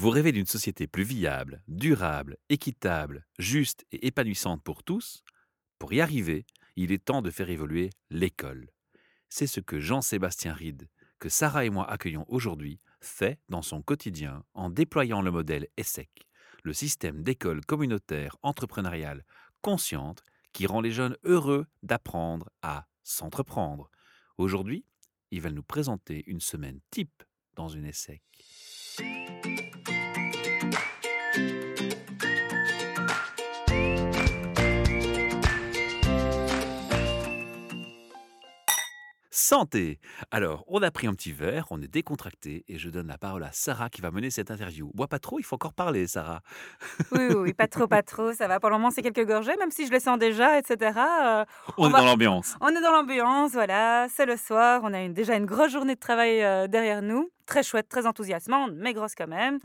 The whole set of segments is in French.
Vous rêvez d'une société plus viable, durable, équitable, juste et épanouissante pour tous Pour y arriver, il est temps de faire évoluer l'école. C'est ce que Jean-Sébastien Ride, que Sarah et moi accueillons aujourd'hui, fait dans son quotidien en déployant le modèle ESSEC, le système d'école communautaire entrepreneuriale consciente qui rend les jeunes heureux d'apprendre à s'entreprendre. Aujourd'hui, il va nous présenter une semaine type dans une ESSEC. Santé Alors, on a pris un petit verre, on est décontracté et je donne la parole à Sarah qui va mener cette interview. Bois pas trop, il faut encore parler, Sarah. Oui, oui, oui, pas trop, pas trop, ça va. Pour le moment, c'est quelques gorgées, même si je le sens déjà, etc. Euh, on, est dans l'ambiance. On est dans l'ambiance, voilà. C'est le soir, on a déjà une grosse journée de travail euh, derrière nous. Très chouette, très enthousiasmante, mais grosse quand même.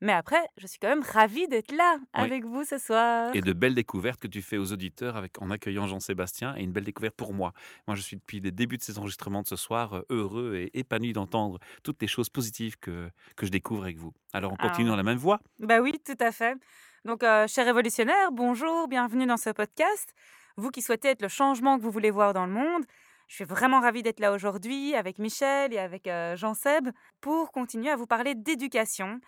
Mais après, je suis quand même ravie d'être là avec vous ce soir. Et de belles découvertes que tu fais aux auditeurs avec, en accueillant Jean-Sébastien et une belle découverte pour moi. Moi, je suis depuis les débuts de ces enregistrements de ce soir euh, heureux et épanoui d'entendre toutes les choses positives que, que je découvre avec vous. Alors, on continue ah. dans la même voie Bah oui, tout à fait. Donc, euh, chers révolutionnaires, bonjour, bienvenue dans ce podcast. Vous qui souhaitez être le changement que vous voulez voir dans le monde, je suis vraiment ravie d'être là aujourd'hui avec Michel et avec euh, Jean-Seb pour continuer à vous parler d'éducation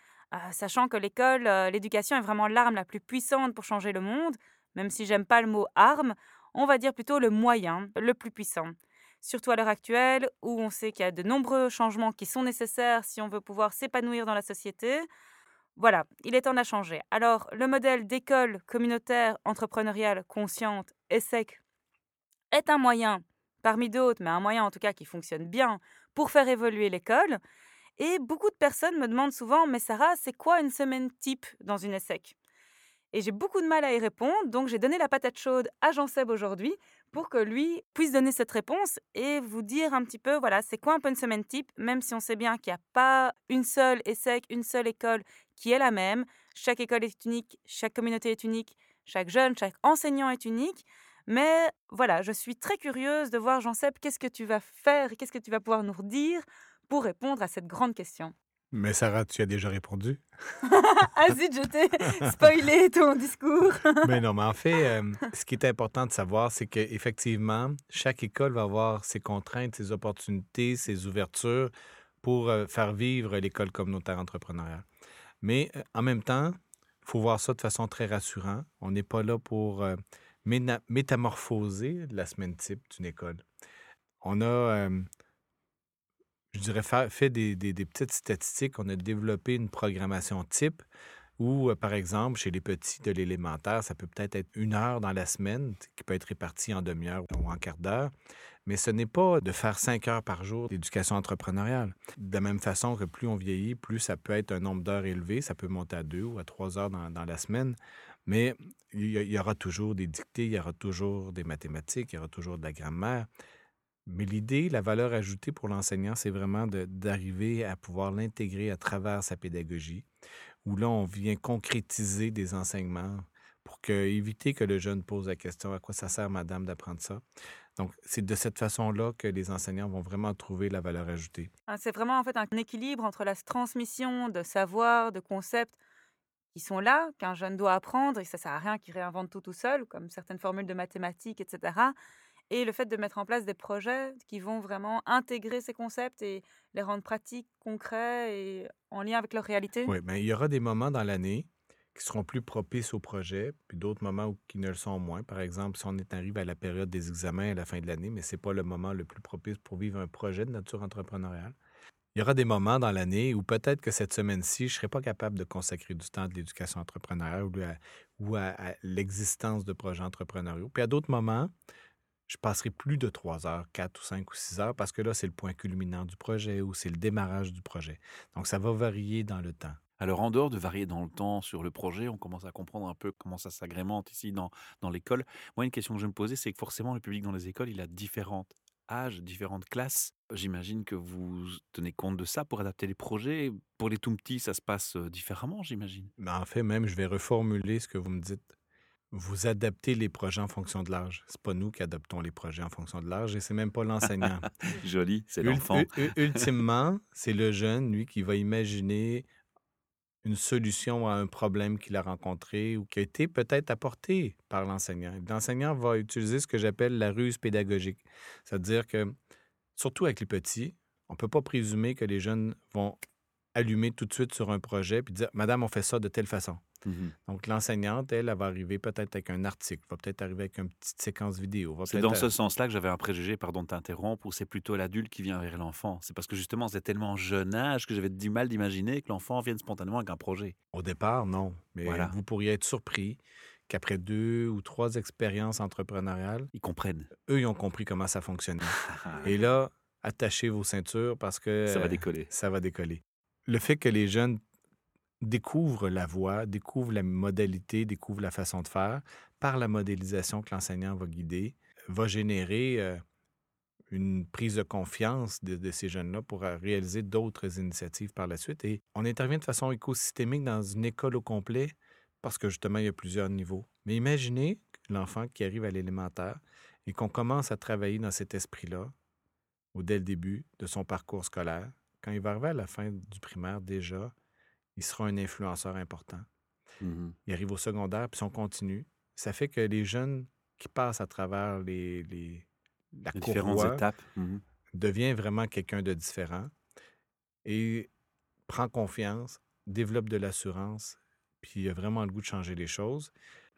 sachant que l'école, euh, l'éducation est vraiment l'arme la plus puissante pour changer le monde, même si j'aime pas le mot arme, on va dire plutôt le moyen le plus puissant. Surtout à l'heure actuelle, où on sait qu'il y a de nombreux changements qui sont nécessaires si on veut pouvoir s'épanouir dans la société. Voilà, il est temps de changer. Alors, le modèle d'école communautaire entrepreneuriale consciente, ESSEC, est un moyen, parmi d'autres, mais un moyen en tout cas qui fonctionne bien pour faire évoluer l'école. Et beaucoup de personnes me demandent souvent, mais Sarah, c'est quoi une semaine type dans une ESSEC Et j'ai beaucoup de mal à y répondre, donc j'ai donné la patate chaude à Jean-Seb aujourd'hui pour que lui puisse donner cette réponse et vous dire un petit peu, voilà, c'est quoi un peu une semaine type, même si on sait bien qu'il n'y a pas une seule ESSEC, une seule école qui est la même. Chaque école est unique, chaque communauté est unique, chaque jeune, chaque enseignant est unique. Mais voilà, je suis très curieuse de voir, Jean-Seb, qu'est-ce que tu vas faire qu'est-ce que tu vas pouvoir nous redire pour répondre à cette grande question. Mais Sarah, tu as déjà répondu. ah zut, je t'ai spoilé ton discours. mais non, mais en fait, euh, ce qui est important de savoir, c'est qu'effectivement, chaque école va avoir ses contraintes, ses opportunités, ses ouvertures pour euh, faire vivre l'école communautaire entrepreneuriale. Mais euh, en même temps, il faut voir ça de façon très rassurante. On n'est pas là pour métamorphoser la semaine type d'une école. On a je dirais, fait des, petites statistiques. On a développé une programmation type où, euh, par exemple, chez les petits de l'élémentaire, ça peut peut-être être une heure dans la semaine, qui peut être répartie en demi-heure ou en quart d'heure. Mais ce n'est pas de faire cinq heures par jour d'éducation entrepreneuriale. De la même façon que plus on vieillit, plus ça peut être un nombre d'heures élevé. Ça peut monter à deux ou à trois heures dans, dans la semaine. Mais il y, aura toujours des dictées, il y aura toujours des mathématiques, il y aura toujours de la grammaire. Mais l'idée, la valeur ajoutée pour l'enseignant, c'est vraiment d'arriver à pouvoir l'intégrer à travers sa pédagogie, où là, on vient concrétiser des enseignements pour éviter que le jeune pose la question à quoi ça sert, madame, d'apprendre ça. Donc, c'est de cette façon-là que les enseignants vont vraiment trouver la valeur ajoutée. Ah, c'est vraiment en fait un équilibre entre la transmission de savoir, de concepts qui sont là, qu'un jeune doit apprendre, et ça ne sert à rien qu'il réinvente tout tout seul, comme certaines formules de mathématiques, etc et le fait de mettre en place des projets qui vont vraiment intégrer ces concepts et les rendre pratiques, concrets et en lien avec leur réalité? Oui, mais il y aura des moments dans l'année qui seront plus propices au projet, puis d'autres moments qui ne le sont moins. Par exemple, si on est arrivé à la période des examens à la fin de l'année, mais ce n'est pas le moment le plus propice pour vivre un projet de nature entrepreneuriale. Il y aura des moments dans l'année où peut-être que cette semaine-ci, je ne serai pas capable de consacrer du temps à l'éducation entrepreneuriale ou à, à l'existence de projets entrepreneuriaux. Puis à d'autres moments, je passerai plus de trois heures, quatre ou cinq ou six heures, parce que là, c'est le point culminant du projet ou c'est le démarrage du projet. Donc, ça va varier dans le temps. Alors, en dehors de varier dans le temps sur le projet, on commence à comprendre un peu comment ça s'agrémente ici dans, dans l'école. Moi, une question que je me posais, c'est que forcément, le public dans les écoles, il a différents âges, différentes classes. J'imagine que vous tenez compte de ça pour adapter les projets. Pour les tout petits, ça se passe euh, différemment, j'imagine. Ben, en fait, même, je vais reformuler ce que vous me dites. Vous adaptez les projets en fonction de l'âge. C'est pas nous qui adaptons les projets en fonction de l'âge et c'est même pas l'enseignant. Joli, c'est l'enfant. ultimement, c'est le jeune, lui, qui va imaginer une solution à un problème qu'il a rencontré ou qui a été peut-être apporté par l'enseignant. L'enseignant va utiliser ce que j'appelle la ruse pédagogique. C'est-à-dire que, surtout avec les petits, on ne peut pas présumer que les jeunes vont allumer tout de suite sur un projet puis dire Madame, on fait ça de telle façon. Mhm. Donc, l'enseignante, elle, elle va arriver peut-être avec un article, va peut-être arriver avec une petite séquence vidéo. C'est dans ce sens-là que j'avais un préjugé, pardon de t'interrompre, où c'est plutôt l'adulte qui vient vers l'enfant? C'est parce que justement, c'est tellement jeune âge que j'avais du mal d'imaginer que l'enfant vienne spontanément avec un projet. Au départ, non. Mais Voilà. vous pourriez être surpris qu'après deux ou trois expériences entrepreneuriales, Ils comprennent. eux, ils ont compris comment ça fonctionnait. Et là, attachez vos ceintures parce que Ça va décoller. ça va décoller. Le fait que les jeunes découvrent la voie, découvrent la modalité, découvrent la façon de faire, par la modélisation que l'enseignant va guider, va générer euh, une prise de confiance de, de ces jeunes-là pour euh, réaliser d'autres initiatives par la suite. Et on intervient de façon écosystémique dans une école au complet parce que justement, il y a plusieurs niveaux. Mais imaginez l'enfant qui arrive à l'élémentaire et qu'on commence à travailler dans cet esprit-là, dès le début de son parcours scolaire. Quand il va arriver à la fin du primaire, déjà, il sera un influenceur important. Mhm. Il arrive au secondaire, puis on continue, ça fait que les jeunes qui passent à travers les, les- la Les différentes étapes. Mhm. devient vraiment quelqu'un de différent et prend confiance, développe de l'assurance, puis il a vraiment le goût de changer les choses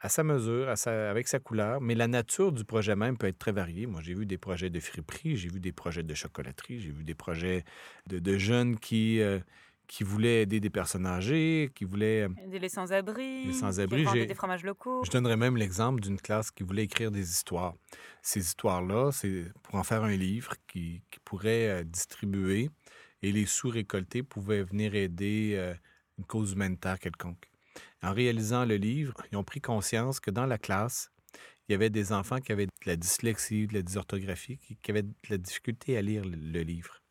à sa mesure, à sa- avec sa couleur, mais la nature du projet même peut être très variée. Moi, j'ai vu des projets de friperie, j'ai vu des projets de chocolaterie, j'ai vu des projets de, de jeunes qui, euh, qui voulaient aider des personnes âgées, qui voulaient... euh, Aider les sans-abri. Les sans-abri, j'ai- des fromages locaux. Je donnerais même l'exemple d'une classe qui voulait écrire des histoires. Ces histoires-là, c'est pour en faire un livre qui, qui pourrait euh, distribuer et les sous récoltés pouvaient venir aider euh, une cause humanitaire quelconque. En réalisant le livre, ils ont pris conscience que dans la classe, il y avait des enfants qui avaient de la dyslexie, de la dysorthographie, qui, qui avaient de la difficulté à lire le, le livre.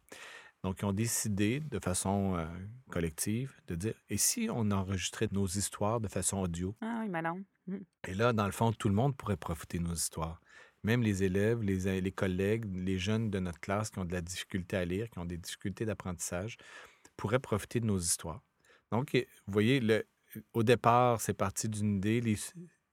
Donc, ils ont décidé de façon euh, collective de dire, et si on enregistrait nos histoires de façon audio? Ah oui, malin. Mhm. Et là, dans le fond, tout le monde pourrait profiter de nos histoires. Même les élèves, les, les collègues, les jeunes de notre classe qui ont de la difficulté à lire, qui ont des difficultés d'apprentissage, pourraient profiter de nos histoires. Donc, vous voyez, le, au départ, c'est parti d'une idée les-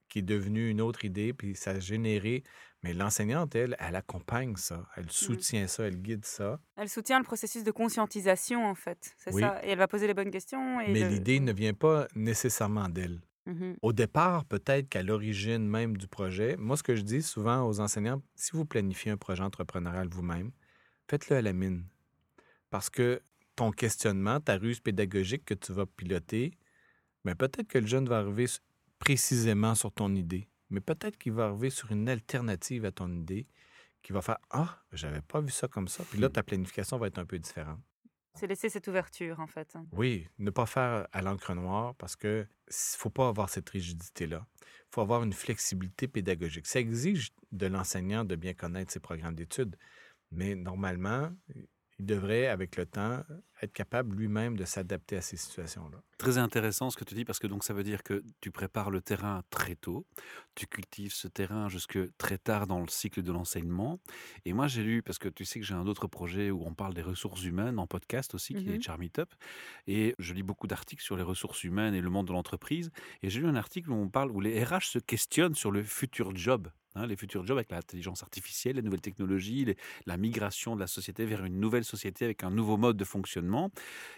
qui est devenue une autre idée, puis ça a généré. Mais l'enseignante, elle, elle accompagne ça, elle soutient ça, elle guide ça. Elle soutient le processus de conscientisation, en fait. C'est Oui. ça. Et elle va poser les bonnes questions. Et Mais le- l'idée ne vient pas nécessairement d'elle. Mhm. Au départ, peut-être qu'à l'origine même du projet, moi, ce que je dis souvent aux enseignants, si vous planifiez un projet entrepreneurial vous-même, faites-le à la mine. Parce que ton questionnement, ta ruse pédagogique que tu vas piloter, mais peut-être que le jeune va arriver précisément sur ton idée, mais peut-être qu'il va arriver sur une alternative à ton idée qui va faire Ah, j'avais pas vu ça comme ça. Puis là, ta planification va être un peu différente. C'est laisser cette ouverture, en fait. Oui, ne pas faire à l'encre noire parce que faut pas avoir cette rigidité-là. Il faut avoir une flexibilité pédagogique. Ça exige de l'enseignant de bien connaître ses programmes d'études, mais normalement, il devrait, avec le temps, être capable lui-même de s'adapter à ces situations-là. Très intéressant ce que tu dis parce que donc ça veut dire que tu prépares le terrain très tôt, tu cultives ce terrain jusque très tard dans le cycle de l'enseignement. Et moi j'ai lu parce que tu sais que j'ai un autre projet où on parle des ressources humaines en podcast aussi qui Mhm. est Charm It Up et je lis beaucoup d'articles sur les ressources humaines et le monde de l'entreprise et j'ai lu un article où on parle où les RH se questionnent sur le futur job. hein, les futurs jobs avec l'intelligence artificielle, les nouvelles technologies, les- la migration de la société vers une nouvelle société avec un nouveau mode de fonctionnement.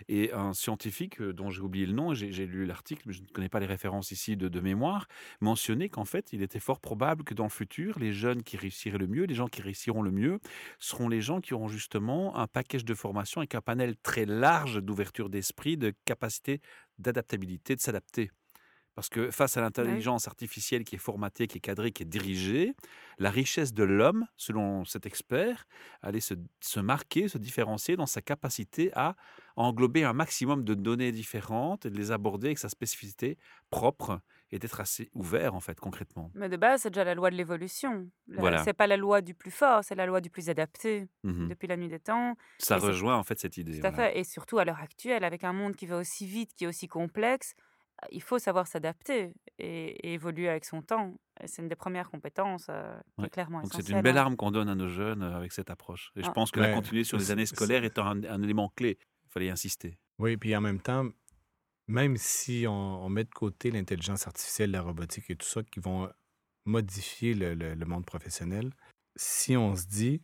Et un scientifique euh, dont j'ai oublié le nom, j'ai lu l'article, mais je ne connais pas les références ici de, de mémoire, mentionnait qu'en fait, il était fort probable que dans le futur, les jeunes qui réussiraient le mieux, les gens qui réussiront le mieux, seront les gens qui auront justement un package de formation avec un panel très large d'ouverture d'esprit, de capacité d'adaptabilité, de s'adapter. Parce que face à l'intelligence artificielle qui est formatée, qui est cadrée, qui est dirigée, la richesse de l'homme, selon cet expert, allait se, se marquer, se différencier dans sa capacité à englober un maximum de données différentes et de les aborder avec sa spécificité propre et d'être assez ouvert, en fait, concrètement. Mais de base, c'est déjà la loi de l'évolution. Voilà. C'est pas la loi du plus fort, c'est la loi du plus adapté Mhm. depuis la nuit des temps. Ça et rejoint, en fait, cette idée. Tout à voilà. fait. Et surtout à l'heure actuelle, avec un monde qui va aussi vite, qui est aussi complexe, il faut savoir s'adapter et, et évoluer avec son temps. C'est une des premières compétences euh, qui Ouais. est clairement Donc c'est une belle hein. arme qu'on donne à nos jeunes euh, avec cette approche. Et je Ah. pense que la continuer sur les années scolaires est un, un élément clé. Il fallait y insister. Oui, puis en même temps, même si on, on met de côté l'intelligence artificielle, la robotique et tout ça, qui vont modifier le, le- le monde professionnel, si on se dit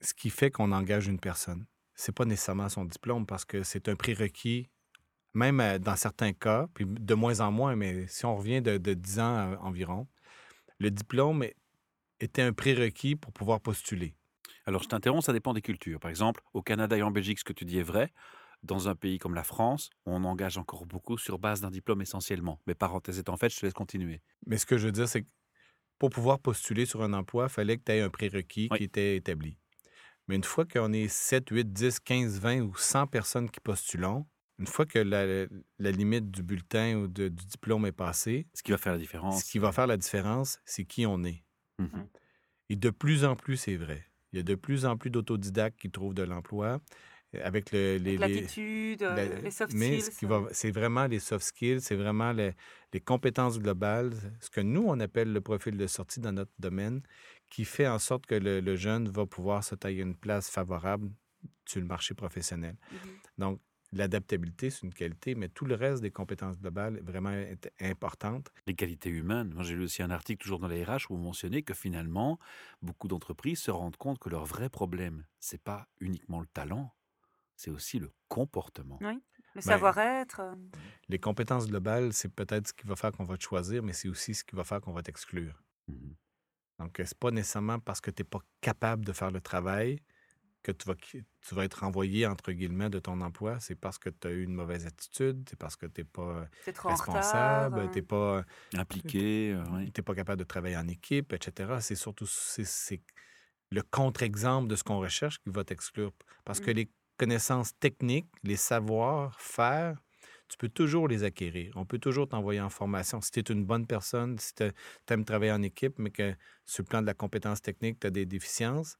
ce qui fait qu'on engage une personne, c'est pas nécessairement son diplôme parce que c'est un prérequis, même euh, dans certains cas, puis de moins en moins, mais si on revient de, de 10 ans euh, environ, le diplôme était un prérequis pour pouvoir postuler. Alors, je t'interromps, ça dépend des cultures. Par exemple, au Canada et en Belgique, ce que tu dis est vrai. Dans un pays comme la France, on engage encore beaucoup sur base d'un diplôme essentiellement. Mais parenthèse étant faite, je te laisse continuer. Mais ce que je veux dire, c'est que pour pouvoir postuler sur un emploi, il fallait que tu aies un prérequis Oui. qui était établi. Mais une fois qu'on est 7, 8, 10, 15, 20 ou 100 personnes qui postulons, une fois que la, la limite du bulletin ou de- du diplôme est passée, Ce qui va faire la différence. ce qui va faire la différence, c'est qui on est. Mhm. Et de plus en plus, c'est vrai. Il y a de plus en plus d'autodidactes qui trouvent de l'emploi euh, avec le, les, L'attitude, euh, la- les soft mais skills. ce va, c'est vraiment les soft skills, c'est vraiment les, les compétences globales, ce que nous, on appelle le profil de sortie dans notre domaine, qui fait en sorte que le, le jeune va pouvoir se tailler une place favorable sur le marché professionnel. Mhm. Donc, l'adaptabilité, c'est une qualité, mais tout le reste des compétences globales est vraiment est importante. Les qualités humaines. Moi, j'ai lu aussi un article toujours dans les RH où vous mentionnez que finalement, beaucoup d'entreprises se rendent compte que leur vrai problème, c'est pas uniquement le talent, c'est aussi le comportement. Oui. Le Ben, savoir-être. euh, Les compétences globales, c'est peut-être ce qui va faire qu'on va te choisir, mais c'est aussi ce qui va faire qu'on va t'exclure. Mhm. Donc, euh, c'est pas nécessairement parce que tu n'es pas capable de faire le travail que tu vas, tu vas être renvoyé, entre guillemets, de ton emploi. C'est parce que tu as eu une mauvaise attitude, c'est parce que tu n'es pas trop responsable, euh, tu n'es pas, Impliqué, euh, oui. t'es pas capable de travailler en équipe, etc. C'est surtout c'est, c'est le contre-exemple de ce qu'on recherche qui va t'exclure. Parce que Mm. les connaissances techniques, les savoir-faire, tu peux toujours les acquérir. On peut toujours t'envoyer en formation. Si tu es une bonne personne, si tu aimes travailler en équipe, mais que sur le plan de la compétence technique, tu as des déficiences,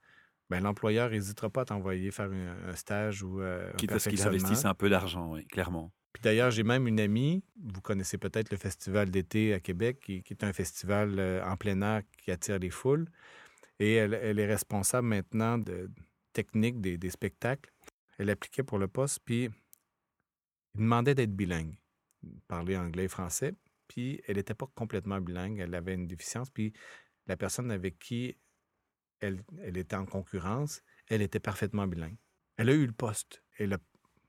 ben, l'employeur n'hésitera pas à t'envoyer faire un, un stage ou euh, un Quitte à ce qu'ils investissent un peu d'argent, oui, clairement. Puis d'ailleurs, j'ai même une amie, vous connaissez peut-être le festival d'été à Québec, qui, qui est un festival euh, en plein air qui attire les foules. Et elle, elle est responsable maintenant de technique des, des spectacles. Elle appliquait pour le poste, puis il demandait d'être bilingue, parler anglais et français. Puis elle n'était pas complètement bilingue, elle avait une déficience. Puis la personne avec qui elle, elle était en concurrence, elle était parfaitement bilingue. Elle a eu le poste. Elle a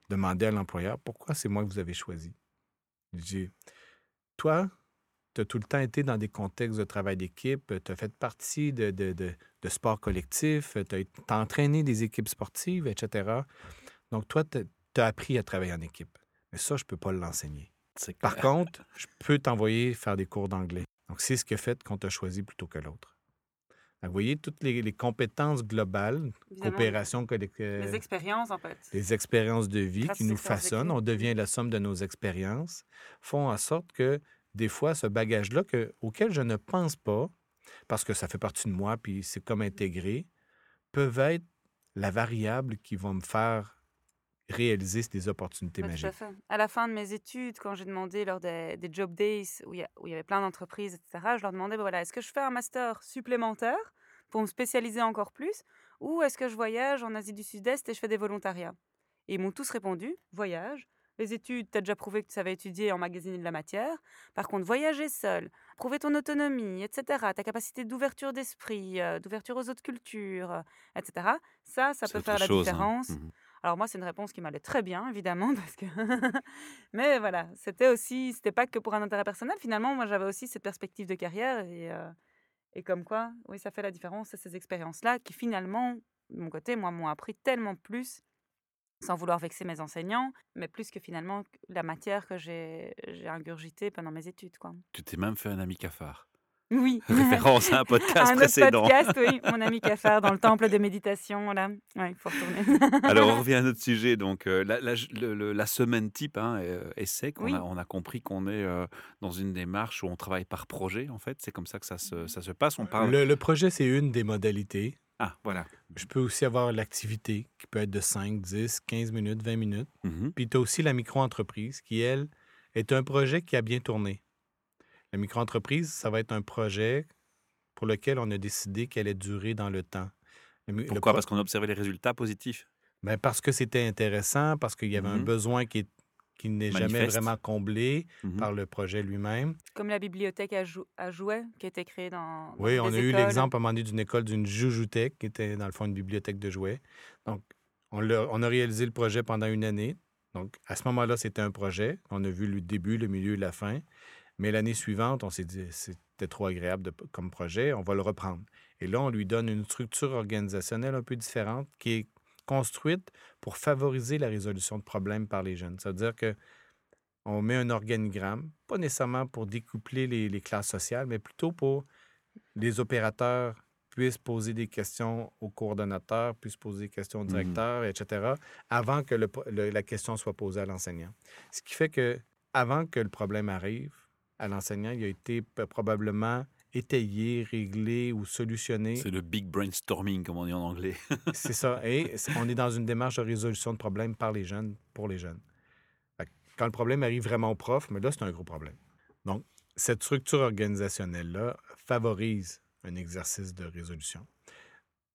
demandé à l'employeur pourquoi c'est moi que vous avez choisi? Il dit Toi, tu as tout le temps été dans des contextes de travail d'équipe, tu as fait partie de, de, de, de sports collectifs, tu as, entraîné des équipes sportives, etc. Donc, toi, tu as appris à travailler en équipe. Mais ça, je ne peux pas l'enseigner. Par contre, je peux t'envoyer faire des cours d'anglais. Donc, c'est ce qui a fait qu'on t'a choisi plutôt que l'autre. Donc, Vous voyez, toutes les, les compétences globales, évidemment, coopération collective, Les expériences, en fait. les expériences de vie Grâce qui nous façonnent, on devient la somme de nos expériences, font en sorte que des fois, ce bagage-là que- auquel je ne pense pas, parce que ça fait partie de moi, puis c'est comme intégré, peuvent être la variable qui va me faire réaliser des opportunités Ouais, tout magiques. à fait. À la fin de mes études, quand j'ai demandé lors des, des job days où il y, a- où il y avait plein d'entreprises, etc., je leur demandais, ben voilà, est-ce que je fais un master supplémentaire pour me spécialiser encore plus ou est-ce que je voyage en Asie du Sud-Est et je fais des volontariats? Et ils m'ont tous répondu, voyage. Les études, tu as déjà prouvé que tu savais étudier et emmagasiner de la matière. Par contre, voyager seul, prouver ton autonomie, etc., ta capacité d'ouverture d'esprit, euh, d'ouverture aux autres cultures, euh, etc., ça, ça peut faire la chose, hein. différence. Mhm. Alors moi, c'est une réponse qui m'allait très bien, évidemment, parce que... Mais voilà, c'était aussi, c'était pas que pour un intérêt personnel. Finalement, moi, j'avais aussi cette perspective de carrière et, euh, et comme quoi, oui, ça fait la différence, c'est ces expériences-là qui finalement, de mon côté, moi, m'ont appris tellement plus, sans vouloir vexer mes enseignants, mais plus que finalement la matière que j'ai ingurgitée pendant mes études, quoi. Tu t'es même fait un ami cafard. Oui. Référence à un podcast un autre précédent. podcast, oui, mon ami Cafard dans le temple de méditation, là. Ouais, il faut retourner. Alors, on revient à notre sujet. Donc, euh, la, la- le- le- la semaine type hein, euh, est sec. On, a, on a compris qu'on est euh, dans une démarche où on travaille par projet, en fait. C'est comme ça que ça se, ça se passe. On parle. Le, le projet, c'est une des modalités. Ah, voilà. Je peux aussi avoir l'activité qui peut être de 5, 10, 15 minutes, 20 minutes. Mhm. Puis tu as aussi la micro-entreprise qui, elle, est un projet qui a bien tourné. La micro-entreprise, ça va être un projet pour lequel on a décidé qu'elle allait durer dans le temps. Le mi- le Pourquoi? Parce qu'on a observé les résultats positifs. Ben, parce que c'était intéressant, parce qu'il y avait un Mhm. besoin qui, est- qui n'est jamais vraiment comblé Mhm. par le projet lui-même. Comme la bibliothèque à, jou- à jouets qui a été créée dans. dans Oui, on a eu l'exemple à un moment donné d'une école d'une Joujoutech, qui était dans le fond une bibliothèque de jouets. Donc, on, l'a- on a réalisé le projet pendant une année. Donc, à ce moment-là, c'était un projet. On a vu le début, le milieu, la fin. Mais l'année suivante, on s'est dit, c'était trop agréable de- comme projet, on va le reprendre. Et là, on lui donne une structure organisationnelle un peu différente qui est construite pour favoriser la résolution de problèmes par les jeunes. C'est-à-dire que on met un organigramme, pas nécessairement pour découpler les, les classes sociales, mais plutôt pour les opérateurs puissent poser des questions aux coordonnateurs, puissent poser des questions au Mhm. directeur, etc., avant que le- le- la question soit posée à l'enseignant. Ce qui fait que, avant que le problème arrive à l'enseignant, il a été probablement étayé, réglé ou solutionné. C'est le big brainstorming, comme on dit en anglais. C'est ça. Et on est dans une démarche de résolution de problèmes par les jeunes, pour les jeunes. Quand le problème arrive vraiment au prof, mais là, c'est un gros problème. Donc, cette structure organisationnelle-là favorise un exercice de résolution.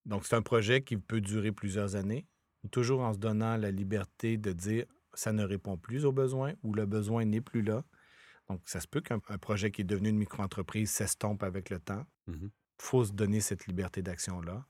Donc, c'est un projet qui peut durer plusieurs années, toujours en se donnant la liberté de dire ça ne répond plus aux besoins ou le besoin n'est plus là. Donc, ça se peut qu'un un projet qui est devenu une micro-entreprise s'estompe avec le temps Mhm. faut se donner cette liberté d'action-là.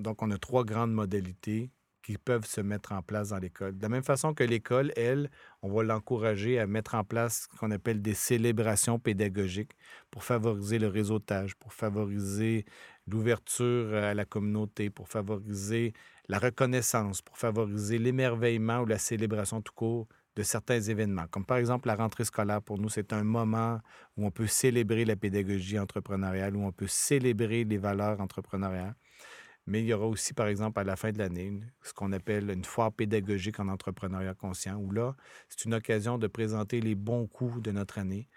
Donc, on a trois grandes modalités qui peuvent se mettre en place dans l'école. De la même façon que l'école, elle, on va l'encourager à mettre en place ce qu'on appelle des célébrations pédagogiques pour favoriser le réseautage, pour favoriser l'ouverture à la communauté, pour favoriser la reconnaissance, pour favoriser l'émerveillement ou la célébration tout court de certains événements. Comme par exemple la rentrée scolaire, pour nous, c'est un moment où on peut célébrer la pédagogie entrepreneuriale, où on peut célébrer les valeurs entrepreneuriales. Mais il y aura aussi, par exemple, à la fin de l'année, ce qu'on appelle une foire pédagogique en entrepreneuriat conscient, où là, c'est une occasion de présenter les bons coups de notre année,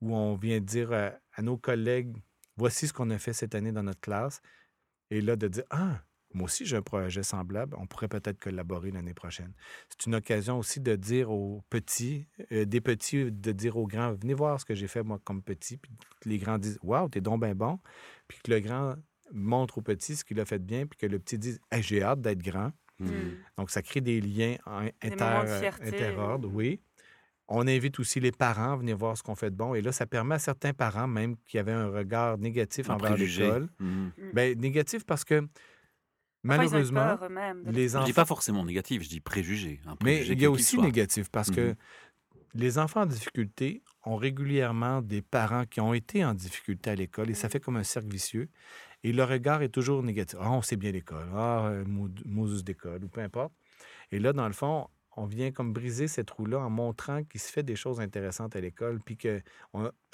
où on vient dire à, à nos collègues, voici ce qu'on a fait cette année dans notre classe, et là, de dire, ah, moi aussi, j'ai un projet semblable, on pourrait peut-être collaborer l'année prochaine. C'est une occasion aussi de dire aux petits, euh, des petits, de dire aux grands, venez voir ce que j'ai fait moi comme petit, puis les grands disent, waouh, t'es donc bien bon, puis que le grand montre au petit ce qu'il a fait de bien, puis que le petit dise, Hey, j'ai hâte d'être grand. Mhm. Mm. Donc, ça crée des liens en- inter, interordres, oui. On invite aussi les parents à venir voir ce qu'on fait de bon. Et là, ça permet à certains parents, même qui avaient un regard négatif Un envers l'école, Mhm. ben, négatif parce que Parfois, ils ont eu malheureusement, peur eux-mêmes de les Je enfants. dis pas forcément négatif, je dis préjugé. un Mais il y a aussi soit. négatif parce que Mhm. les enfants en difficulté ont régulièrement des parents qui ont été en difficulté à l'école et ça Mhm. fait comme un cercle vicieux. Et le regard est toujours négatif. Ah, on sait bien l'école. Ah, euh, Mo- Moses d'école ou peu importe. Et là, dans le fond, on vient comme briser cette roue-là en montrant qu'il se fait des choses intéressantes à l'école. Puis que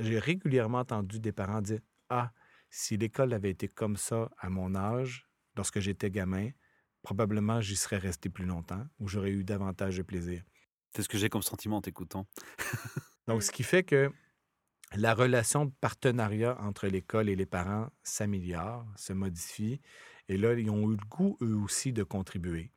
j'ai régulièrement entendu des parents dire Ah, si l'école avait été comme ça à mon âge, lorsque j'étais gamin, probablement j'y serais resté plus longtemps ou j'aurais eu davantage de plaisir. C'est ce que j'ai comme sentiment en t'écoutant. Donc, ce qui fait que la relation de partenariat entre l'école et les parents s'améliore, se modifie. Et là, ils ont eu le goût, eux aussi, de contribuer.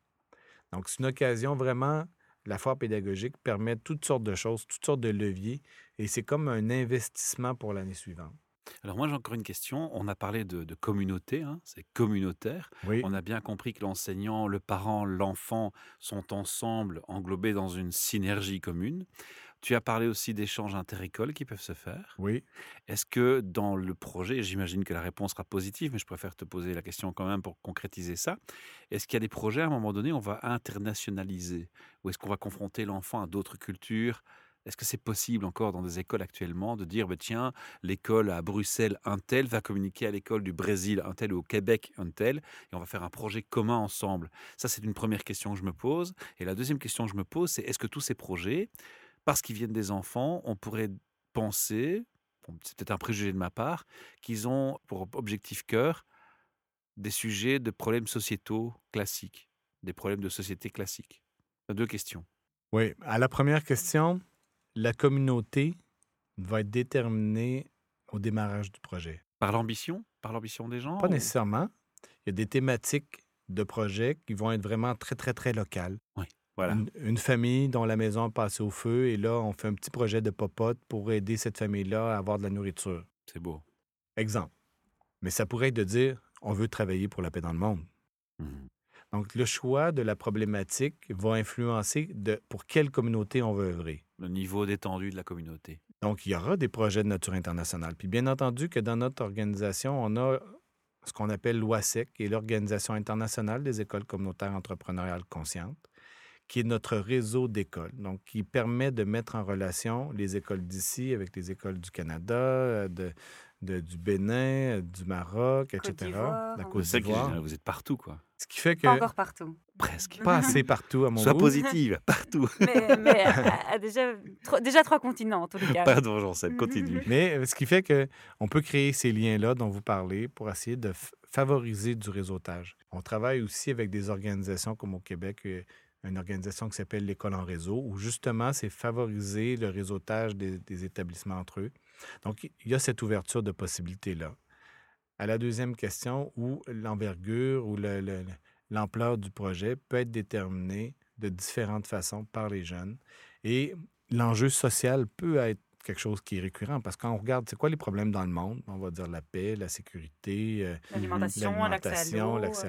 Donc, c'est une occasion vraiment, la foire pédagogique permet toutes sortes de choses, toutes sortes de leviers. Et c'est comme un investissement pour l'année suivante. Alors moi j'ai encore une question. On a parlé de, de communauté, hein, c'est communautaire. Oui, On a bien compris que l'enseignant, le parent, l'enfant sont ensemble englobés dans une synergie commune. Tu as parlé aussi d'échanges interécoles qui peuvent se faire. oui. Est-ce que dans le projet, j'imagine que la réponse sera positive, mais je préfère te poser la question quand même pour concrétiser ça. Est-ce qu'il y a des projets à un moment donné, on va internationaliser? Ou est-ce qu'on va confronter l'enfant à d'autres cultures Est-ce que c'est possible encore dans des écoles actuellement de dire, bah, tiens, l'école à Bruxelles, un tel, va communiquer à l'école du Brésil, un tel, ou au Québec, un tel, et on va faire un projet commun ensemble? Ça, c'est une première question que je me pose. Et la deuxième question que je me pose, c'est est-ce que tous ces projets, parce qu'ils viennent des enfants, on pourrait penser, c'est peut-être un préjugé de ma part, qu'ils ont pour objectif cœur des sujets de problèmes sociétaux classiques, des problèmes de société classiques. Deux questions. Oui. À la première question, la communauté va être déterminée au démarrage du projet. Par l'ambition? Par l'ambition des gens Pas ou- nécessairement. Il y a des thématiques de projets qui vont être vraiment très, très, très locales. Voilà. Une, une famille dont la maison est passée au feu et là, on fait un petit projet de popote pour aider cette famille-là à avoir de la nourriture. C'est beau. Exemple. Mais ça pourrait être de dire on veut travailler pour la paix dans le monde. Mhm. Donc, le choix de la problématique va influencer de, pour quelle communauté on veut œuvrer. Le niveau d'étendue de la communauté. Donc, il y aura des projets de nature internationale. Puis, bien entendu que dans notre organisation, on a ce qu'on appelle l'OASEC, qui est l'Organisation internationale des écoles communautaires entrepreneuriales conscientes, qui est notre réseau d'écoles, donc qui permet de mettre en relation les écoles d'ici avec les écoles du Canada, de, de- du Bénin, du Maroc, etc. d'Ivoire, La. Côte d'Ivoire. vous êtes partout, quoi. Ce qui fait que Pas encore partout. Presque. pas assez partout à mon Sois goût. positive, partout. Mais, mais à- à déjà, tro- déjà trois continents, en tous les cas. Pardon, Jean-Seb, continue. Mais euh, ce qui fait que on peut créer ces liens-là dont vous parlez pour essayer de favoriser du réseautage. On travaille aussi avec des organisations comme au Québec, euh, une organisation qui s'appelle l'École en réseau, où justement, c'est favoriser le réseautage des, des établissements entre eux. Donc, il y a cette ouverture de possibilités-là. À la deuxième question, où l'envergure ou le- le- le- l'ampleur du projet peut être déterminée de différentes façons par les jeunes. Et l'enjeu social peut être quelque chose qui est récurrent parce que quand on regarde, c'est quoi les problèmes dans le monde? On va dire la paix, la sécurité, euh, L'alimentation, l'accès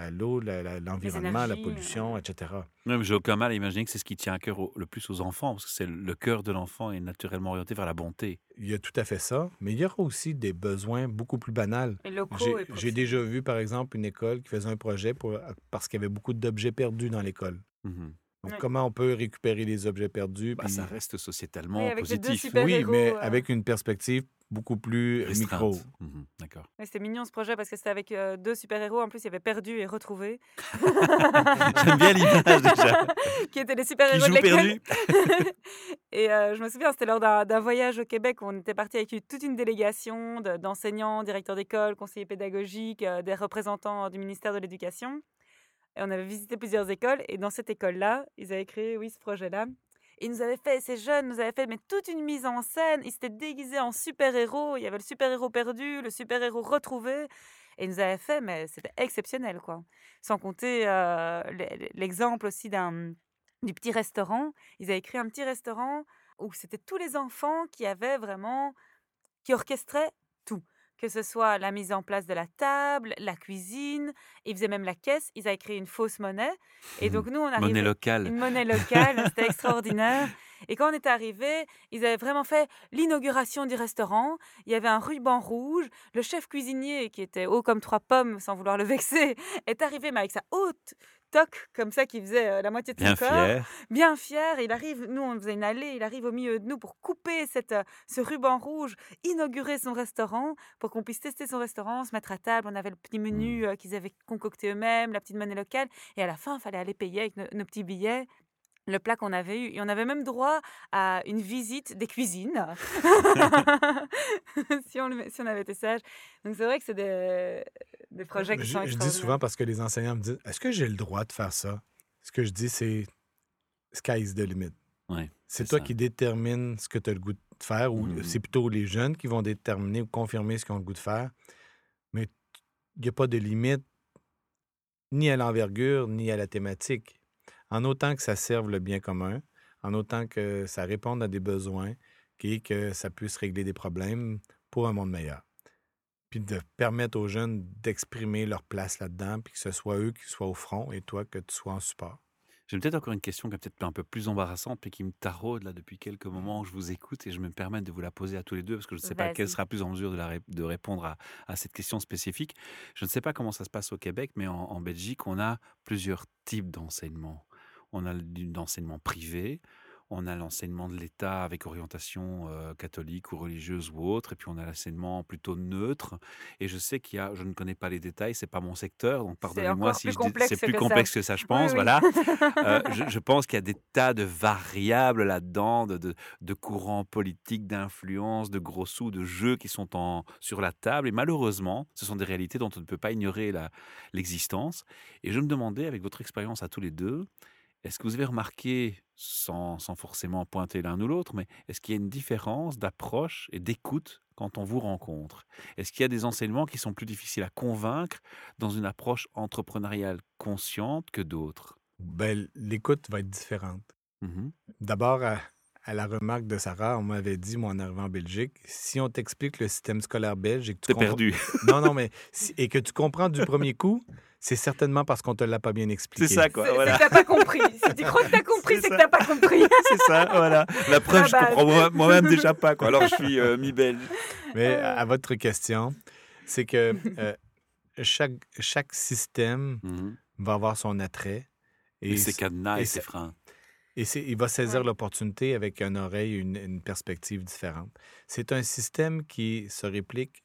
à l'eau. l'environnement, la pollution, euh. etc. Même j'ai aucun mal à imaginer que c'est ce qui tient à cœur au- le plus aux enfants, parce que c'est le cœur de l'enfant est naturellement orienté vers la bonté. Il y a tout à fait ça, mais il y aura aussi des besoins beaucoup plus banals. J'ai- déjà vu, par exemple, une école qui faisait un projet pour, parce qu'il y avait beaucoup d'objets perdus dans l'école. Mhm. Donc, Oui. comment on peut récupérer les objets perdus? Puis- ça reste sociétalement Oui, positif. Oui, mais euh. avec une perspective beaucoup plus Restreinte. micro. Mhm, D'accord. Ouais, C'était mignon ce projet parce que c'était avec euh, deux super-héros. En plus, il y avait perdu et retrouvé. J'aime bien l'image déjà. qui étaient les Qui super-héros de l'école. Et euh, je me souviens, c'était lors d'un d'un voyage au Québec où on était parti avec toute une délégation de- d'enseignants, directeurs d'école, conseillers pédagogiques, euh, des représentants du ministère de l'Éducation. Et on avait visité plusieurs écoles. Et dans cette école-là, ils avaient créé, oui, ce projet-là. Et ils nous avaient fait, ces jeunes nous avaient fait mais toute une mise en scène. Ils s'étaient déguisés en super-héros. Il y avait le super-héros perdu, le super-héros retrouvé. Et ils nous avaient fait, mais c'était exceptionnel, quoi. Sans compter euh, l'e- l'exemple aussi d'un du petit restaurant. Ils avaient créé un petit restaurant où c'était tous les enfants qui avaient vraiment, qui orchestraient. Que ce soit la mise en place de la table, la cuisine, ils faisaient même la caisse, ils avaient créé une fausse monnaie. Et donc nous, on arrivait... Monnaie locale. Une monnaie locale, c'était extraordinaire. Et quand on est arrivé, ils avaient vraiment fait l'inauguration du restaurant. Il y avait un ruban rouge. Le chef cuisinier, qui était haut comme trois pommes, sans vouloir le vexer, est arrivé mais avec sa haute toque, comme ça, qui faisait euh, la moitié de Bien son corps fier. bien fier. Il arrive, nous on faisait une allée, il arrive au milieu de nous pour couper cette, euh, ce ruban rouge, inaugurer son restaurant, pour qu'on puisse tester son restaurant, se mettre à table. On avait le petit menu euh, qu'ils avaient concocté eux-mêmes, la petite monnaie locale. Et à la fin, il fallait aller payer avec nos, nos petits billets. Le plat qu'on avait eu. Et on avait même droit à une visite des cuisines. si, on, le- si on avait été sage. Donc c'est vrai que c'est des, des projets qui je, sont je dis souvent parce que les enseignants me disent Est-ce que j'ai le droit de faire ça? Ce que je dis, c'est sky is the limit. Ouais, C'est c'est toi ça. qui détermine ce que tu as le goût de faire, ou Mhm. c'est plutôt les jeunes qui vont déterminer ou confirmer ce qu'ils ont le goût de faire. Mais il n'y a pas de limite ni à l'envergure, ni à la thématique. En autant que ça serve le bien commun, en autant que ça réponde à des besoins, et que ça puisse régler des problèmes pour un monde meilleur. Puis de permettre aux jeunes d'exprimer leur place là-dedans, puis que ce soit eux qui soient au front et toi que tu sois en support. J'ai peut-être encore une question qui est peut-être un peu plus embarrassante, mais qui me taraude là depuis quelques moments où je vous écoute et je me permets de vous la poser à tous les deux parce que je ne sais pas quelle sera plus en mesure de, la ré- de répondre à, à cette question spécifique. Je ne sais pas comment ça se passe au Québec, mais en, en Belgique, on a plusieurs types d'enseignement. On a l'enseignement privé, on a l'enseignement de l'État avec orientation euh, catholique ou religieuse ou autre, et puis on a l'enseignement plutôt neutre. Et je sais qu'il y a, je ne connais pas les détails, c'est pas mon secteur, donc pardonnez-moi si c'est plus ça. complexe que ça, je pense. oui. Voilà. Euh, je, je pense qu'il y a des tas de variables là-dedans, de, de- de courants politiques, d'influences, de gros sous, de jeux qui sont en, sur la table. Et malheureusement, ce sont des réalités dont on ne peut pas ignorer l'existence. Et je me demandais, avec votre expérience à tous les deux, est-ce que vous avez remarqué, sans, sans forcément pointer l'un ou l'autre, mais est-ce qu'il y a une différence d'approche et d'écoute quand on vous rencontre? Est-ce qu'il y a des enseignements qui sont plus difficiles à convaincre dans une approche entrepreneuriale consciente que d'autres? Ben, l'écoute va être différente. Mhm. D'abord, à, la remarque de Sarah, on m'avait dit, moi, en arrivant en Belgique, si on t'explique le système scolaire belge et que tu T'es comprends- perdu. Non, non, mais si- et que tu comprends du premier coup, C'est certainement parce qu'on te l'a pas bien expliqué. C'est ça, quoi. C'est Voilà. c'est que t'as pas compris. Si tu crois que t'as compris, C'est c'est que t'as pas compris. C'est ça, voilà. La preuve, je base. comprends moi- moi-même déjà pas, quoi. Alors, je suis euh, mi-belge. Mais à à votre question, c'est que euh, chaque, chaque système Mhm. va avoir son attrait. Et Et, ses c- cadenas et c'est- freins. Et il va saisir Ouais. l'opportunité avec une oreille, une, une perspective différente. C'est un système qui se réplique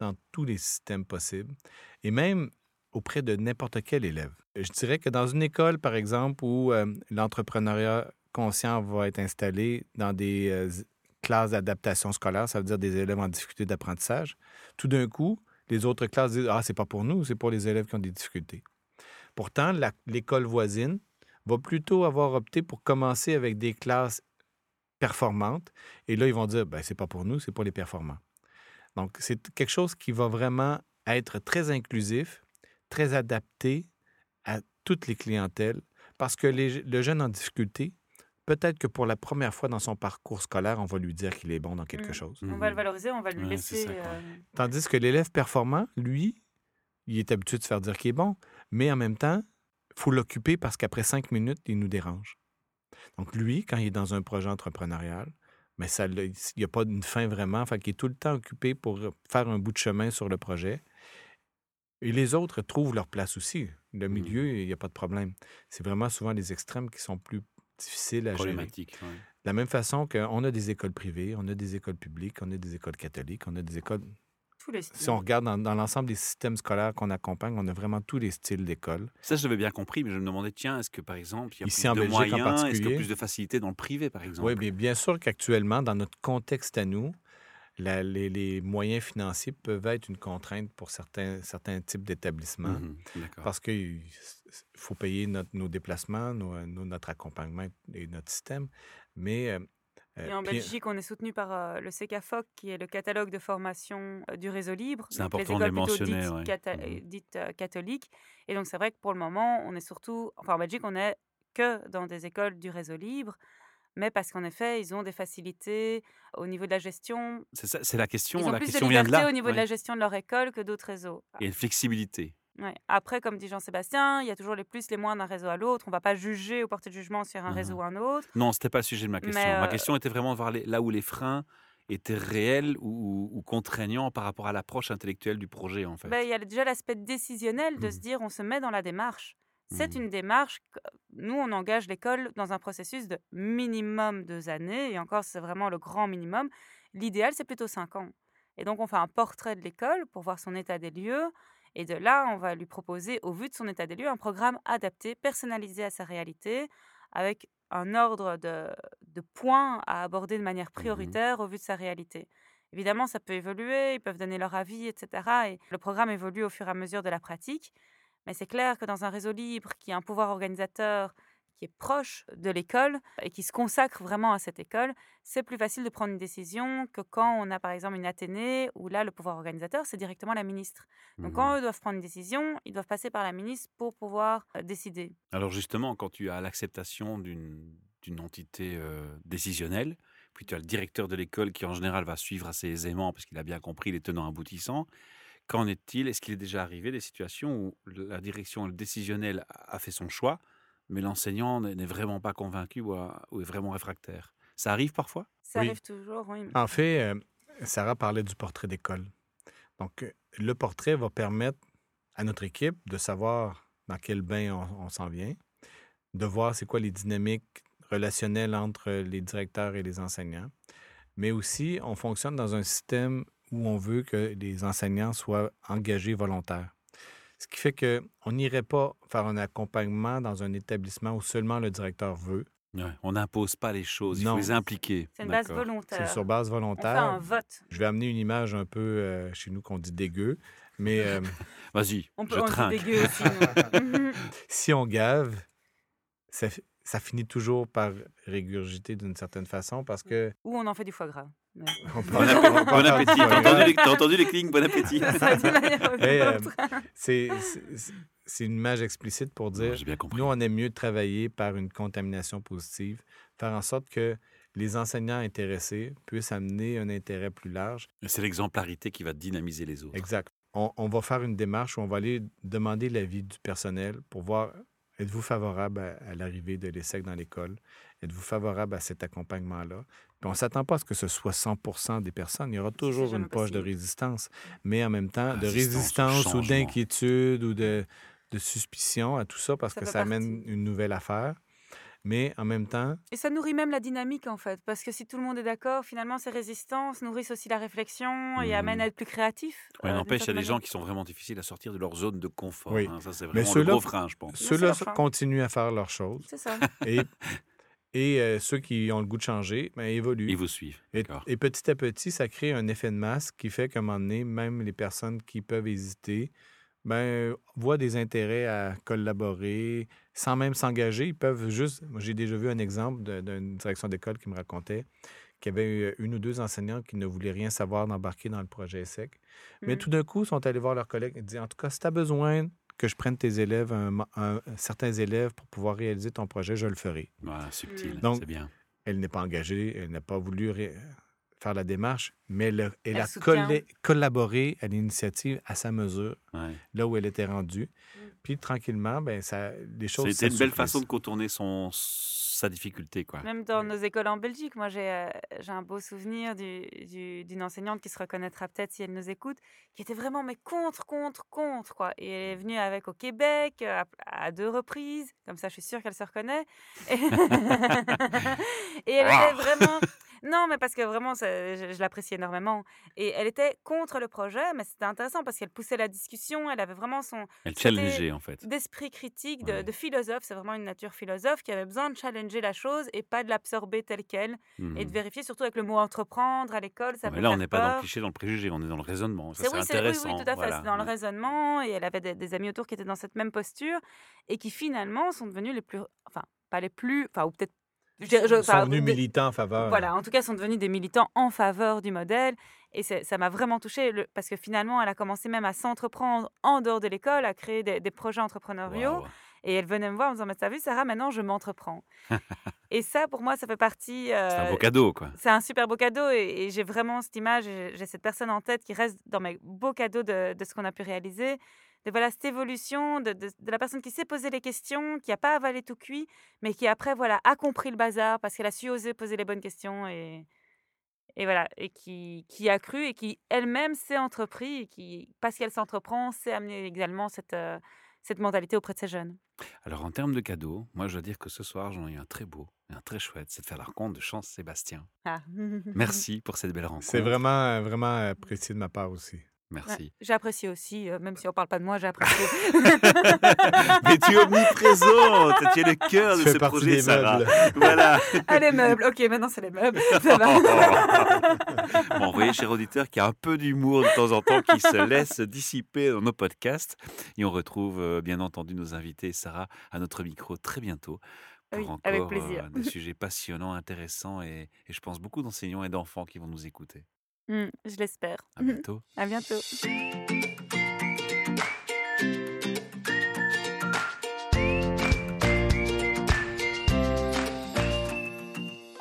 dans tous les systèmes possibles et même auprès de n'importe quel élève. Je dirais que dans une école, par exemple, où euh, l'entrepreneuriat conscient va être installé dans des euh, classes d'adaptation scolaire, ça veut dire des élèves en difficulté d'apprentissage, tout d'un coup, les autres classes disent Ah, c'est pas pour nous, c'est pour les élèves qui ont des difficultés. Pourtant, l'école voisine va plutôt avoir opté pour commencer avec des classes performantes. Et là, ils vont dire, ben, c'est pas pour nous, c'est pour les performants. Donc, c'est quelque chose qui va vraiment être très inclusif, très adapté à toutes les clientèles, parce que les- le jeune en difficulté, peut-être que pour la première fois dans son parcours scolaire, on va lui dire qu'il est bon dans quelque Mm. chose. On va le valoriser, on va lui Ouais, laisser. ça, euh, Tandis que l'élève performant, lui, il est habitué de se faire dire qu'il est bon, mais en même temps, faut l'occuper parce qu'après cinq minutes, il nous dérange. Donc lui, quand il est dans un projet entrepreneurial, mais ça, il n'y a pas une fin vraiment, fait qu'il est tout le temps occupé pour faire un bout de chemin sur le projet. Et les autres trouvent leur place aussi. Le Mhm. milieu, il n'y a pas de problème. C'est vraiment souvent les extrêmes qui sont plus difficiles à gérer. Ouais. De la même façon qu'on a des écoles privées, on a des écoles publiques, on a des écoles catholiques, on a des écoles tous les si on regarde dans, dans l'ensemble des systèmes scolaires qu'on accompagne, on a vraiment tous les styles d'école. Ça, je l'avais bien compris, mais je me demandais, tiens, est-ce que par exemple, il y a Ici, plus en de Belgique, en moyens, est-ce qu'il y a plus de facilité dans le privé, par exemple? Oui, bien, bien sûr qu'actuellement, dans notre contexte à nous, la- les, les moyens financiers peuvent être une contrainte pour certains, certains types d'établissements Mhm, parce qu'il faut payer notre- nos déplacements, nos- nos- notre accompagnement et notre système. Mais. euh, Et en Belgique, on est soutenu par euh, le CECAFOC, qui est le catalogue de formation euh, du réseau libre. C'est important de les le écoles mentionner, dites, ouais. cata- euh, dites, euh, catholiques. Et donc, c'est vrai que pour le moment, on est surtout. Enfin, en Belgique, on est que dans des écoles du réseau libre. Mais parce qu'en effet, ils ont des facilités au niveau de la gestion. C'est la question. Ils ont la plus de question vient de liberté là. au niveau de la gestion de leur école que d'autres réseaux. A une flexibilité. Ouais. Après, comme dit Jean-Sébastien, il y a toujours les plus, les moins d'un réseau à l'autre. On ne va pas juger ou porter de jugement sur un réseau ou un autre. Non, c'était pas le sujet de ma question. Ma euh, question était vraiment de voir les- là où les freins étaient réels ou, ou- ou contraignants par rapport à l'approche intellectuelle du projet, en fait. Ben, il y a déjà l'aspect décisionnel de se Mhm. dire on se met dans la démarche. C'est Mhm. une démarche. Nous, on engage l'école dans un processus de minimum deux années. Et encore, c'est vraiment le grand minimum. L'idéal, c'est plutôt cinq ans. Et donc, on fait un portrait de l'école pour voir son état des lieux. Et de là, on va lui proposer, au vu de son état des lieux, un programme adapté, personnalisé à sa réalité, avec un ordre de, de points à aborder de manière prioritaire au vu de sa réalité. Évidemment, ça peut évoluer, ils peuvent donner leur avis, etc. Et le programme évolue au fur et à mesure de la pratique. Mais c'est clair que dans un réseau libre qui a un pouvoir organisateur qui est proche de l'école et qui se consacre vraiment à cette école, c'est plus facile de prendre une décision que quand on a par exemple une Athénée où là le pouvoir organisateur c'est directement la ministre. Donc quand eux doivent prendre une décision, ils doivent passer par la ministre pour pouvoir euh, décider. Alors justement, quand tu as l'acceptation d'une d'une entité euh, décisionnelle, puis tu as le directeur de l'école qui en général va suivre assez aisément parce qu'il a bien compris les tenants aboutissants, qu'en est-il? Est-ce qu'il est déjà arrivé des situations où la direction décisionnelle a fait son choix, mais l'enseignant n'est vraiment pas convaincu ou, a- ou est vraiment réfractaire Ça arrive parfois? Ça Oui. arrive toujours, oui. En fait, euh, Sarah parlait du portrait d'école. Donc, euh, le portrait va permettre à notre équipe de savoir dans quel bain on, on s'en vient, de voir c'est quoi les dynamiques relationnelles entre les directeurs et les enseignants. Mais aussi, on fonctionne dans un système où on veut que les enseignants soient engagés volontaires. Ce qui fait qu'on n'irait pas faire un accompagnement dans un établissement où seulement le directeur veut. Ouais, On n'impose pas les choses, il Non. faut les impliquer. C'est une base D'accord. C'est volontaire. sur base On fait volontaire. un vote. Je vais amener une image un peu euh, chez nous qu'on dit dégueu, mais euh, Vas-y, On peut je on dit dégueu aussi. si on gave, ça, ça finit toujours par régurgiter d'une certaine façon parce que Ou on en fait du foie gras. Mais- Bon, on appétit, bon T'as entendu, les- t'as entendu les clignes Bon appétit. Euh, c'est une image explicite pour dire bien nous, on aime mieux travailler par une contamination positive, faire en sorte que les enseignants intéressés puissent amener un intérêt plus large. C'est l'exemplarité qui va dynamiser les autres. Exact. on, on va faire une démarche où on va aller demander l'avis du personnel pour voir êtes-vous favorable à, à l'arrivée de l'ESSEC dans l'école? Êtes-vous favorable à cet accompagnement-là? Puis on ne s'attend pas à ce que ce soit 100 des personnes. Il y aura toujours une poche de résistance. Mais en même temps, de Résistance ou d'inquiétude ou de, de suspicion à tout ça parce Ça que ça amène une nouvelle affaire. Mais en même temps, Et ça nourrit même la dynamique en fait, parce que si tout le monde est d'accord, finalement ces résistances nourrissent aussi la réflexion et Mhm. amènent à être plus créatif. Ouais, euh, N'empêche, il y a des gens qui sont vraiment difficiles à sortir de leur zone de confort. Oui. hein. Ça, c'est Mais vraiment le ceux-là- gros frein, je pense. ceux-là continuent à faire leurs choses. C'est ça. Et, et euh, ceux qui ont le goût de changer, ben, évoluent. Ils vous suivent. Et, petit à petit, ça crée un effet de masse qui fait qu'à un moment donné, même les personnes qui peuvent hésiter, ben, voient des intérêts à collaborer sans même s'engager. Ils peuvent juste. Moi, j'ai déjà vu un exemple d'une direction d'école qui me racontait qu'il y avait eu une ou deux enseignants qui ne voulaient rien savoir d'embarquer dans le projet SEC. Mais Mhm. tout d'un coup, ils sont allés voir leurs collègues et disent En tout cas, si tu as besoin que je prenne tes élèves, un mo- un- certains élèves, pour pouvoir réaliser ton projet, je le ferai. Voilà, subtil. Donc, c'est bien. Elle n'est pas engagée, elle n'a pas voulu ré- faire la démarche, mais elle, a- elle Elle a soutient. collé- collaboré à l'initiative à sa mesure, Ouais. là où elle était rendue. Mm. Puis tranquillement, ben, ça, les choses C'était une belle façon de contourner son, sa difficulté. Quoi. Même dans nos écoles en Belgique, moi j'ai euh, j'ai un beau souvenir du- du- d'une enseignante qui se reconnaîtra peut-être si elle nous écoute, qui était vraiment mais contre, contre, contre quoi. Et elle est venue avec au Québec à, à deux reprises, comme ça je suis sûre qu'elle se reconnaît. Et, Et elle était vraiment non mais parce que vraiment je, je l'apprécie énormément. Et elle était contre le projet, mais c'était intéressant parce qu'elle poussait la discussion, elle avait vraiment son Elle challengeait, en fait. d'esprit critique, de, Ouais. de philosophe. C'est vraiment une nature philosophe qui avait besoin de challenger la chose et pas de l'absorber telle qu'elle. Et de Mhm. vérifier, surtout avec le mot entreprendre à l'école, ça Ouais, peut là, on n'est pas dans le cliché, dans le préjugé, on est dans le raisonnement. Ça, C'est oui, oui, intéressant. oui, tout à fait. voilà. C'est dans le Ouais. raisonnement et elle avait des, des amis autour qui étaient dans cette même posture et qui finalement sont devenus les plus, enfin pas les plus, enfin ou peut-être, je dirais- je- Ils sont enfin, venus des- militants en faveur. voilà, en tout cas, sont devenus des militants en faveur du modèle. Et ça m'a vraiment touchée le- parce que finalement, elle a commencé même à s'entreprendre en dehors de l'école, à créer des, des projets entrepreneuriaux. Et elle venait me voir en me disant, mais t'as vu, Sarah, maintenant, je m'entreprends. et ça, pour moi, ça fait partie... euh, C'est un beau cadeau, quoi. c'est un super beau cadeau et, et j'ai vraiment cette image, j'ai cette personne en tête qui reste dans mes beaux cadeaux de, de ce qu'on a pu réaliser. De voilà cette évolution de, de- de la personne qui s'est posé les questions, qui n'a pas avalé tout cuit, mais qui après voilà a compris le bazar parce qu'elle a su oser poser les bonnes questions et, et voilà et qui, qui a cru et qui elle-même s'est entrepris et qui parce qu'elle s'entreprend sait amener également cette euh, cette mentalité auprès de ses jeunes. Alors, en termes de cadeaux, moi, je dois dire que ce soir, j'en ai eu un très beau et un très chouette. C'est de faire la rencontre de Chance Sébastien. Ah. Merci pour cette belle rencontre. C'est vraiment, vraiment apprécié de ma part aussi. Ouais, Merci. J'apprécie aussi, euh, même si on parle pas de moi, j'apprécie. Mais tu es omniprésente. Tu es le cœur de ce partie projet, des Sarah. meubles. Voilà. Ah, les meubles. Ok, maintenant c'est les meubles. Ça va. bon, vous voyez, cher auditeur, qu'il y a un peu d'humour de temps en temps qui se laisse dissiper dans nos podcasts. Et on retrouve, euh, bien entendu, nos invités, Sarah, à notre micro très bientôt. Pour Oui, encore avec plaisir. euh, des sujets passionnants, intéressants et, et je pense beaucoup d'enseignants et d'enfants qui vont nous écouter. Hmm, je l'espère. À bientôt. À bientôt.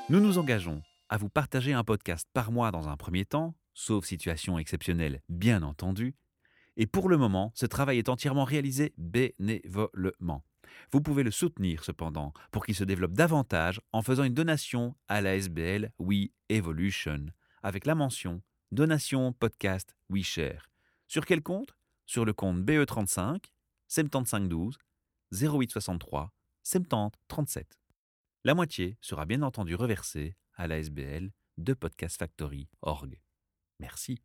Nous nous engageons à vous partager un podcast par mois dans un premier temps, sauf situation exceptionnelle, bien entendu. Et pour le moment, ce travail est entièrement réalisé bénévolement. Vous pouvez le soutenir cependant pour qu'il se développe davantage en faisant une donation à la SBL We Evolution avec la mention Donation Podcast We Share. Sur quel compte? Sur le compte BE35 7512 0863 70 37. La moitié sera bien entendu reversée à la SBL de Podcast Factory.org. Merci.